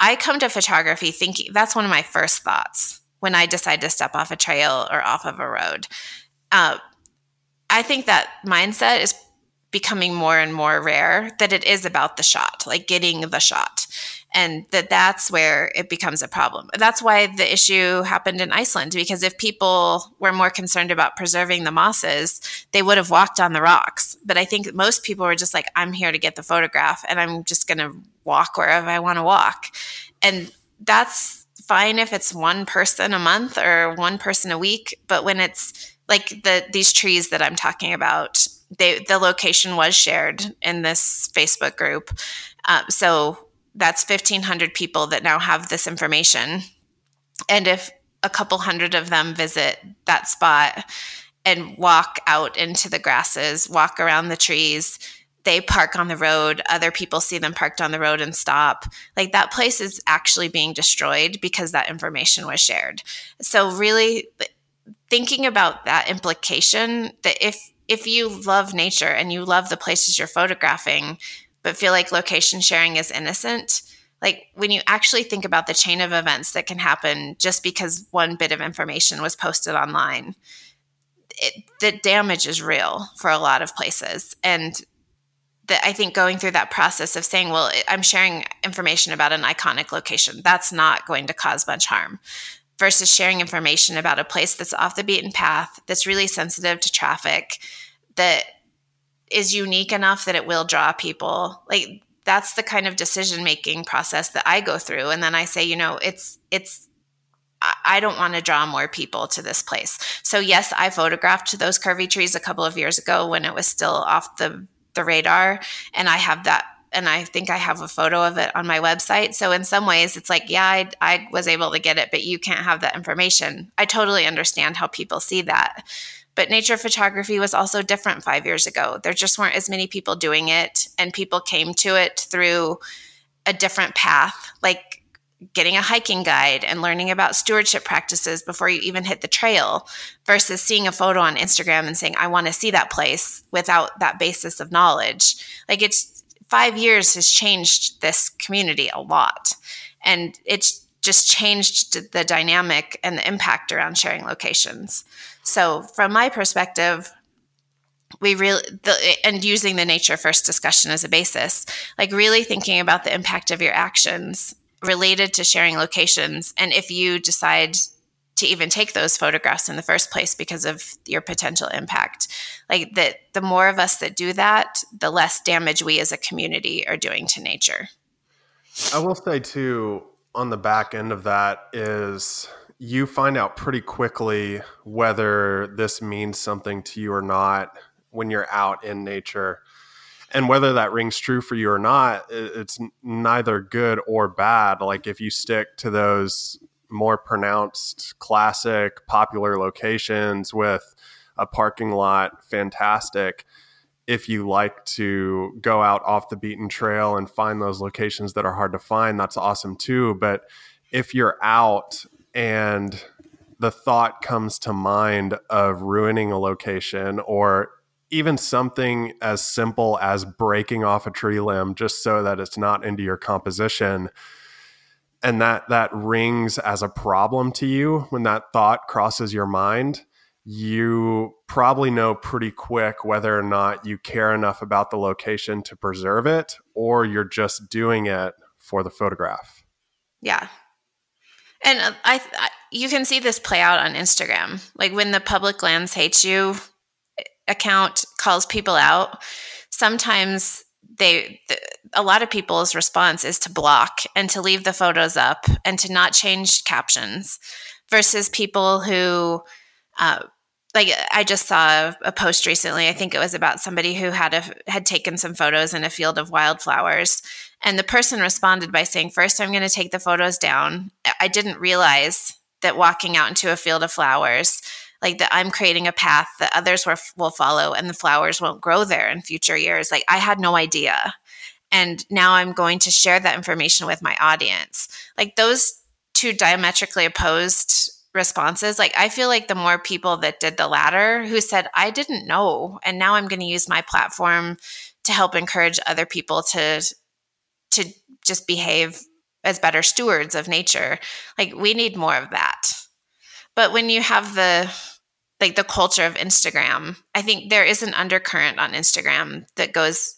i come to photography thinking that's one of my first thoughts when I decide to step off a trail or off of a road. Uh, I think that mindset is becoming more and more rare that it is about the shot, like getting the shot. And that that's where it becomes a problem. That's why the issue happened in Iceland, because if people were more concerned about preserving the mosses, they would have walked on the rocks. But I think most people were just like, I'm here to get the photograph and I'm just going to walk wherever I want to walk. And that's fine if it's one person a month or one person a week, but when it's like the these trees that I'm talking about, they the location was shared in this Facebook group, uh, so that's 1,500 people that now have this information, and if a couple hundred of them visit that spot and walk out into the grasses, walk around the trees, they park on the road, other people see them parked on the road and stop. Like that place is actually being destroyed because that information was shared. So really thinking about that implication that if if you love nature and you love the places you're photographing but feel like location sharing is innocent, like when you actually think about the chain of events that can happen just because one bit of information was posted online, it, the damage is real for a lot of places. And that I think going through that process of saying, well, I'm sharing information about an iconic location, that's not going to cause much harm versus sharing information about a place that's off the beaten path, that's really sensitive to traffic, that is unique enough that it will draw people. Like that's the kind of decision making process that I go through and then I say, you know, it's it's I don't want to draw more people to this place. So yes, I photographed those curvy trees a couple of years ago when it was still off the the radar and I have that and I think I have a photo of it on my website. So in some ways it's like, yeah, I, I was able to get it, but you can't have that information. I totally understand how people see that. But nature photography was also different 5 years ago. There just weren't as many people doing it and people came to it through a different path. Like getting a hiking guide and learning about stewardship practices before you even hit the trail versus seeing a photo on Instagram and saying, I want to see that place without that basis of knowledge. Like it's five years has changed this community a lot. And it's just changed the dynamic and the impact around sharing locations. So, from my perspective, we really and using the nature first discussion as a basis like really thinking about the impact of your actions related to sharing locations. And if you decide to even take those photographs in the first place because of your potential impact, like that, the more of us that do that, the less damage we as a community are doing to nature. I will say, too, on the back end of that is you find out pretty quickly whether this means something to you or not when you're out in nature. And whether that rings true for you or not it's neither good or bad. Like if you stick to those more pronounced classic popular locations with a parking lot fantastic if you like to go out off the beaten trail and find those locations that are hard to find that's awesome too. But if you're out and the thought comes to mind of ruining a location or even something as simple as breaking off a tree limb just so that it's not into your composition and that that rings as a problem to you when that thought crosses your mind you probably know pretty quick whether or not you care enough about the location to preserve it or you're just doing it for the photograph. Yeah. And uh, I, I you can see this play out on instagram. Like when the public lands hates you account calls people out, sometimes they a lot of people's response is to block and to leave the photos up and to not change captions versus people who uh, like i just saw a post recently i think it was about somebody who had a, had taken some photos in a field of wildflowers and the person responded by saying first i'm going to take the photos down i didn't realize that walking out into a field of flowers like that I'm creating a path that others will, will follow and the flowers won't grow there in future years. Like I had no idea. And now I'm going to share that information with my audience. Like those two diametrically opposed responses, like I feel like the more people that did the latter who said, I didn't know. And now I'm going to use my platform to help encourage other people to to just behave as better stewards of nature. Like we need more of that. But when you have the like the culture of Instagram, I think there is an undercurrent on Instagram that goes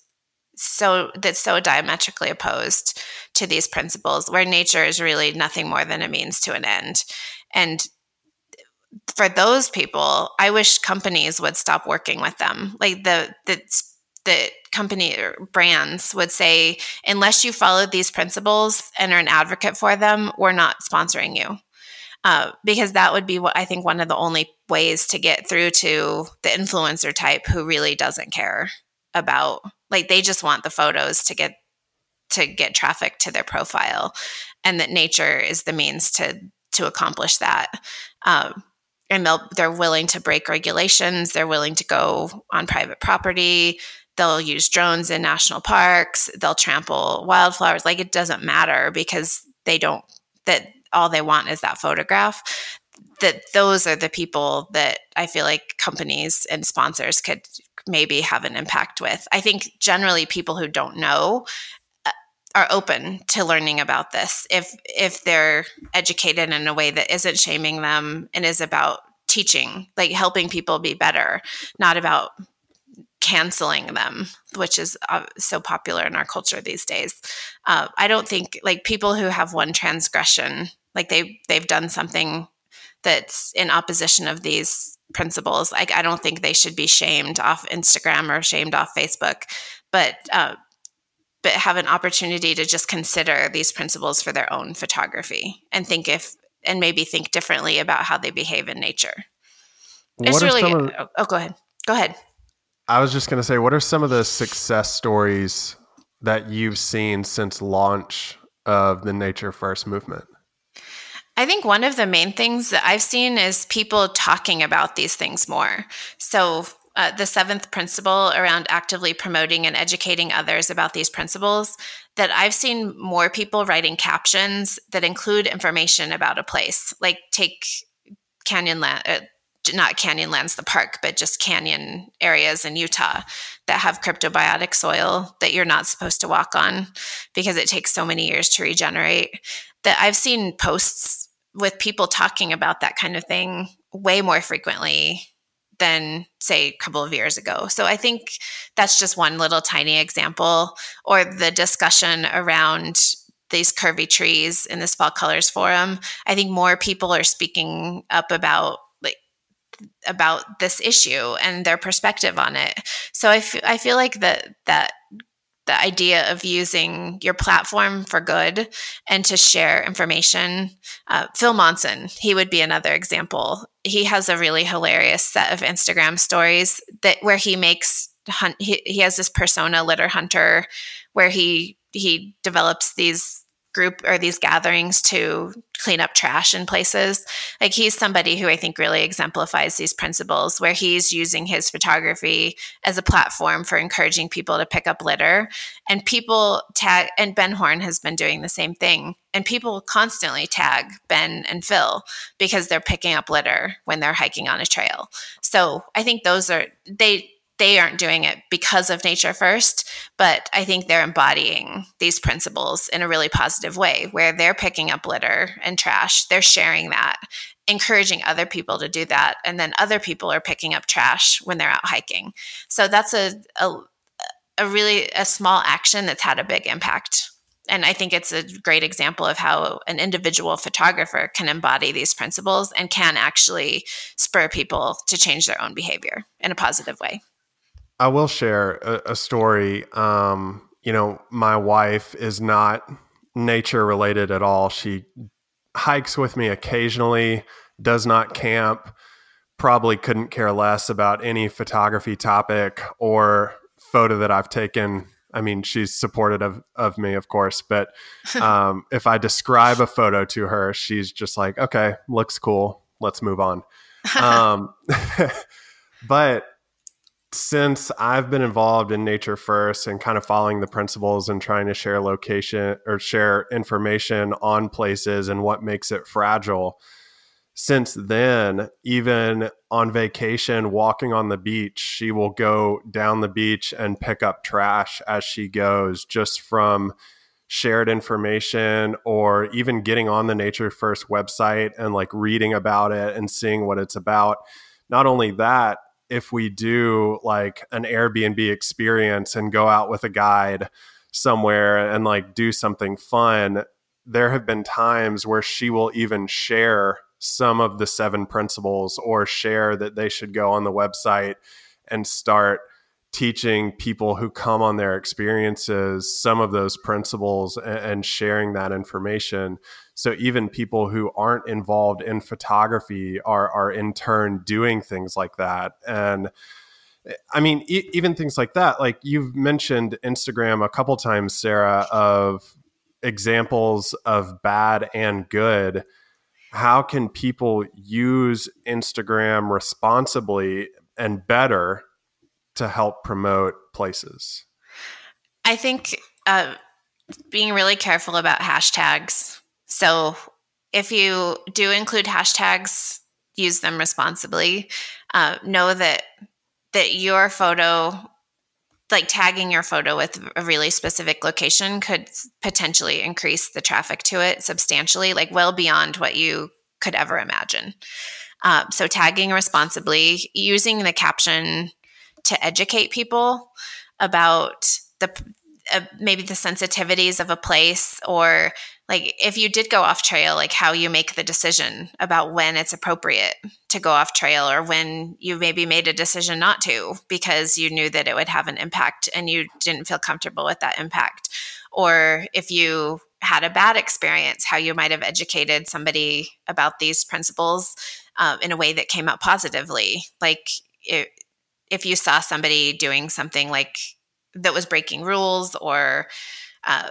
so that's so diametrically opposed to these principles where nature is really nothing more than a means to an end. And for those people, I wish companies would stop working with them. Like the the the company brands would say, unless you follow these principles and are an advocate for them, we're not sponsoring you uh, because that would be what I think one of the only ways to get through to the influencer type who really doesn't care about like they just want the photos to get to get traffic to their profile and that nature is the means to to accomplish that. Um, and they'll they're willing to break regulations. They're willing to go on private property. They'll use drones in national parks. They'll trample wildflowers. Like it doesn't matter because they don't that all they want is that photograph. That those are the people that I feel like companies and sponsors could maybe have an impact with. I think generally people who don't know are open to learning about this if if they're educated in a way that isn't shaming them and is about teaching, like helping people be better, not about canceling them, which is uh, so popular in our culture these days. Uh, I don't think like people who have one transgression like they they've done something that's in opposition of these principles like i don't think they should be shamed off instagram or shamed off facebook but uh, but have an opportunity to just consider these principles for their own photography and think if and maybe think differently about how they behave in nature. What It's really of- oh, oh, go ahead. Go ahead. I was just going to say, what are some of the success stories that you've seen since launch of the Nature First movement? I think one of the main things that I've seen is people talking about these things more. So, uh, the seventh principle around actively promoting and educating others about these principles, that I've seen more people writing captions that include information about a place, like take Canyonland, uh, not Canyonlands, the park, but just canyon areas in Utah that have cryptobiotic soil that you're not supposed to walk on because it takes so many years to regenerate. That I've seen posts with people talking about that kind of thing way more frequently than say a couple of years ago. So I think that's just one little tiny example or the discussion around these curvy trees in this fall colors forum. I think more people are speaking up about like about this issue and their perspective on it. So I, f- I feel like that that the idea of using your platform for good and to share information. Uh, Phil Monson, he would be another example. He has a really hilarious set of Instagram stories that where he makes hunt. He, he has this persona litter hunter, where he he develops these group or these gatherings to clean up trash in places. Like he's somebody who I think really exemplifies these principles where he's using his photography as a platform for encouraging people to pick up litter. And people tag, and Ben Horne has been doing the same thing. And people constantly tag Ben and Phil because they're picking up litter when they're hiking on a trail. So I think those are, they, they aren't doing it because of nature first, but I think they're embodying these principles in a really positive way where they're picking up litter and trash, they're sharing that, encouraging other people to do that, and then other people are picking up trash when they're out hiking. So that's a a, a really a small action that's had a big impact. And I think it's a great example of how an individual photographer can embody these principles and can actually spur people to change their own behavior in a positive way. I will share a, a story. Um, you know, my wife is not nature related at all. She hikes with me occasionally, does not camp, probably couldn't care less about any photography topic or photo that I've taken. I mean, she's supportive of, of me, of course, but um, if I describe a photo to her, she's just like, okay, looks cool. Let's move on. Um, but since I've been involved in Nature First and kind of following the principles and trying to share location or share information on places and what makes it fragile, since then, even on vacation, walking on the beach, she will go down the beach and pick up trash as she goes just from shared information or even getting on the Nature First website and like reading about it and seeing what it's about. Not only that, if we do like an Airbnb experience and go out with a guide somewhere and like do something fun, there have been times where she will even share some of the seven principles or share that they should go on the website and start teaching people who come on their experiences some of those principles and, sharing that information so even people who aren't involved in photography are are in turn doing things like that and i mean e- even things like that like you've mentioned instagram a couple times sarah of examples of bad and good how can people use instagram responsibly and better to help promote places I think uh, being really careful about hashtags. So if you do include hashtags, use them responsibly. Uh, know that that your photo, like tagging your photo with a really specific location, could potentially increase the traffic to it substantially, like well beyond what you could ever imagine. Uh, so tagging responsibly, using the caption to educate people about the uh, maybe the sensitivities of a place or like if you did go off trail like how you make the decision about when it's appropriate to go off trail or when you maybe made a decision not to because you knew that it would have an impact and you didn't feel comfortable with that impact or if you had a bad experience, how you might have educated somebody about these principles um, in a way that came out positively. Like it, if you saw somebody doing something like that was breaking rules or uh,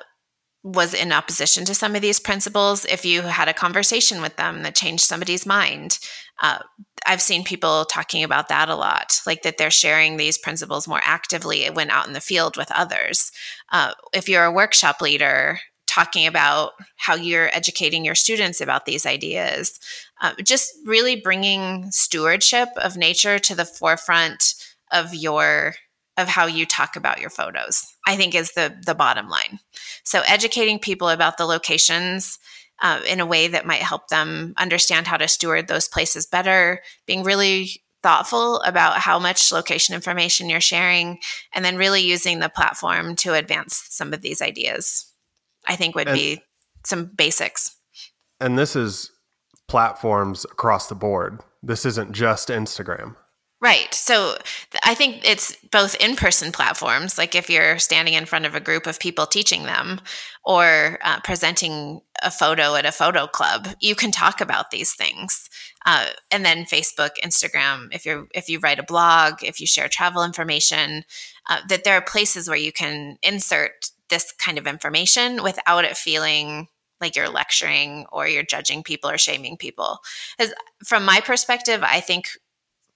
was in opposition to some of these principles, if you had a conversation with them that changed somebody's mind, uh, I've seen people talking about that a lot, like that they're sharing these principles more actively when out in the field with others. Uh, if you're a workshop leader, talking about how you're educating your students about these ideas, uh, just really bringing stewardship of nature to the forefront of your of how you talk about your photos i think is the the bottom line. So educating people about the locations uh, in a way that might help them understand how to steward those places better being really thoughtful about how much location information you're sharing and then really using the platform to advance some of these ideas i think would and, be some basics. And this is platforms across the board. This isn't just instagram Right. So I think it's both in person platforms, like if you're standing in front of a group of people teaching them or uh, presenting a photo at a photo club, you can talk about these things. Uh, and then Facebook, Instagram, if you're if you write a blog, if you share travel information, uh, that there are places where you can insert this kind of information without it feeling like you're lecturing or you're judging people or shaming people. Because from my perspective, I think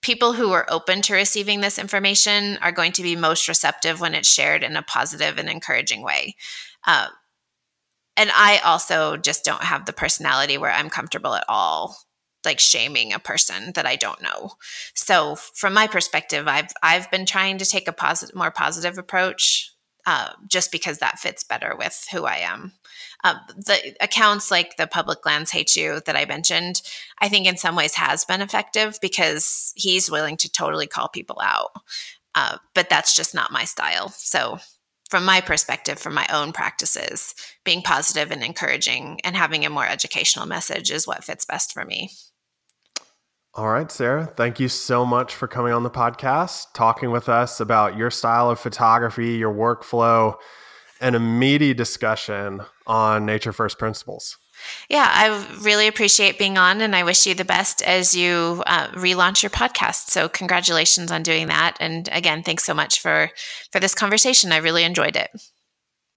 people who are open to receiving this information are going to be most receptive when it's shared in a positive and encouraging way. Uh, and I also just don't have the personality where I'm comfortable at all like shaming a person that I don't know. So from my perspective, I've I've been trying to take a positive, more positive approach, uh, just because that fits better with who I am. Uh, the accounts like the public lands hate you that I mentioned, I think in some ways has been effective because he's willing to totally call people out. Uh, but that's just not my style. So, from my perspective, from my own practices, being positive and encouraging and having a more educational message is what fits best for me. All right, Sarah, thank you so much for coming on the podcast, talking with us about your style of photography, your workflow, and a meaty discussion on nature first principles. Yeah, I really appreciate being on, and I wish you the best as you uh, relaunch your podcast. So, congratulations on doing that, and again, thanks so much for for this conversation. I really enjoyed it.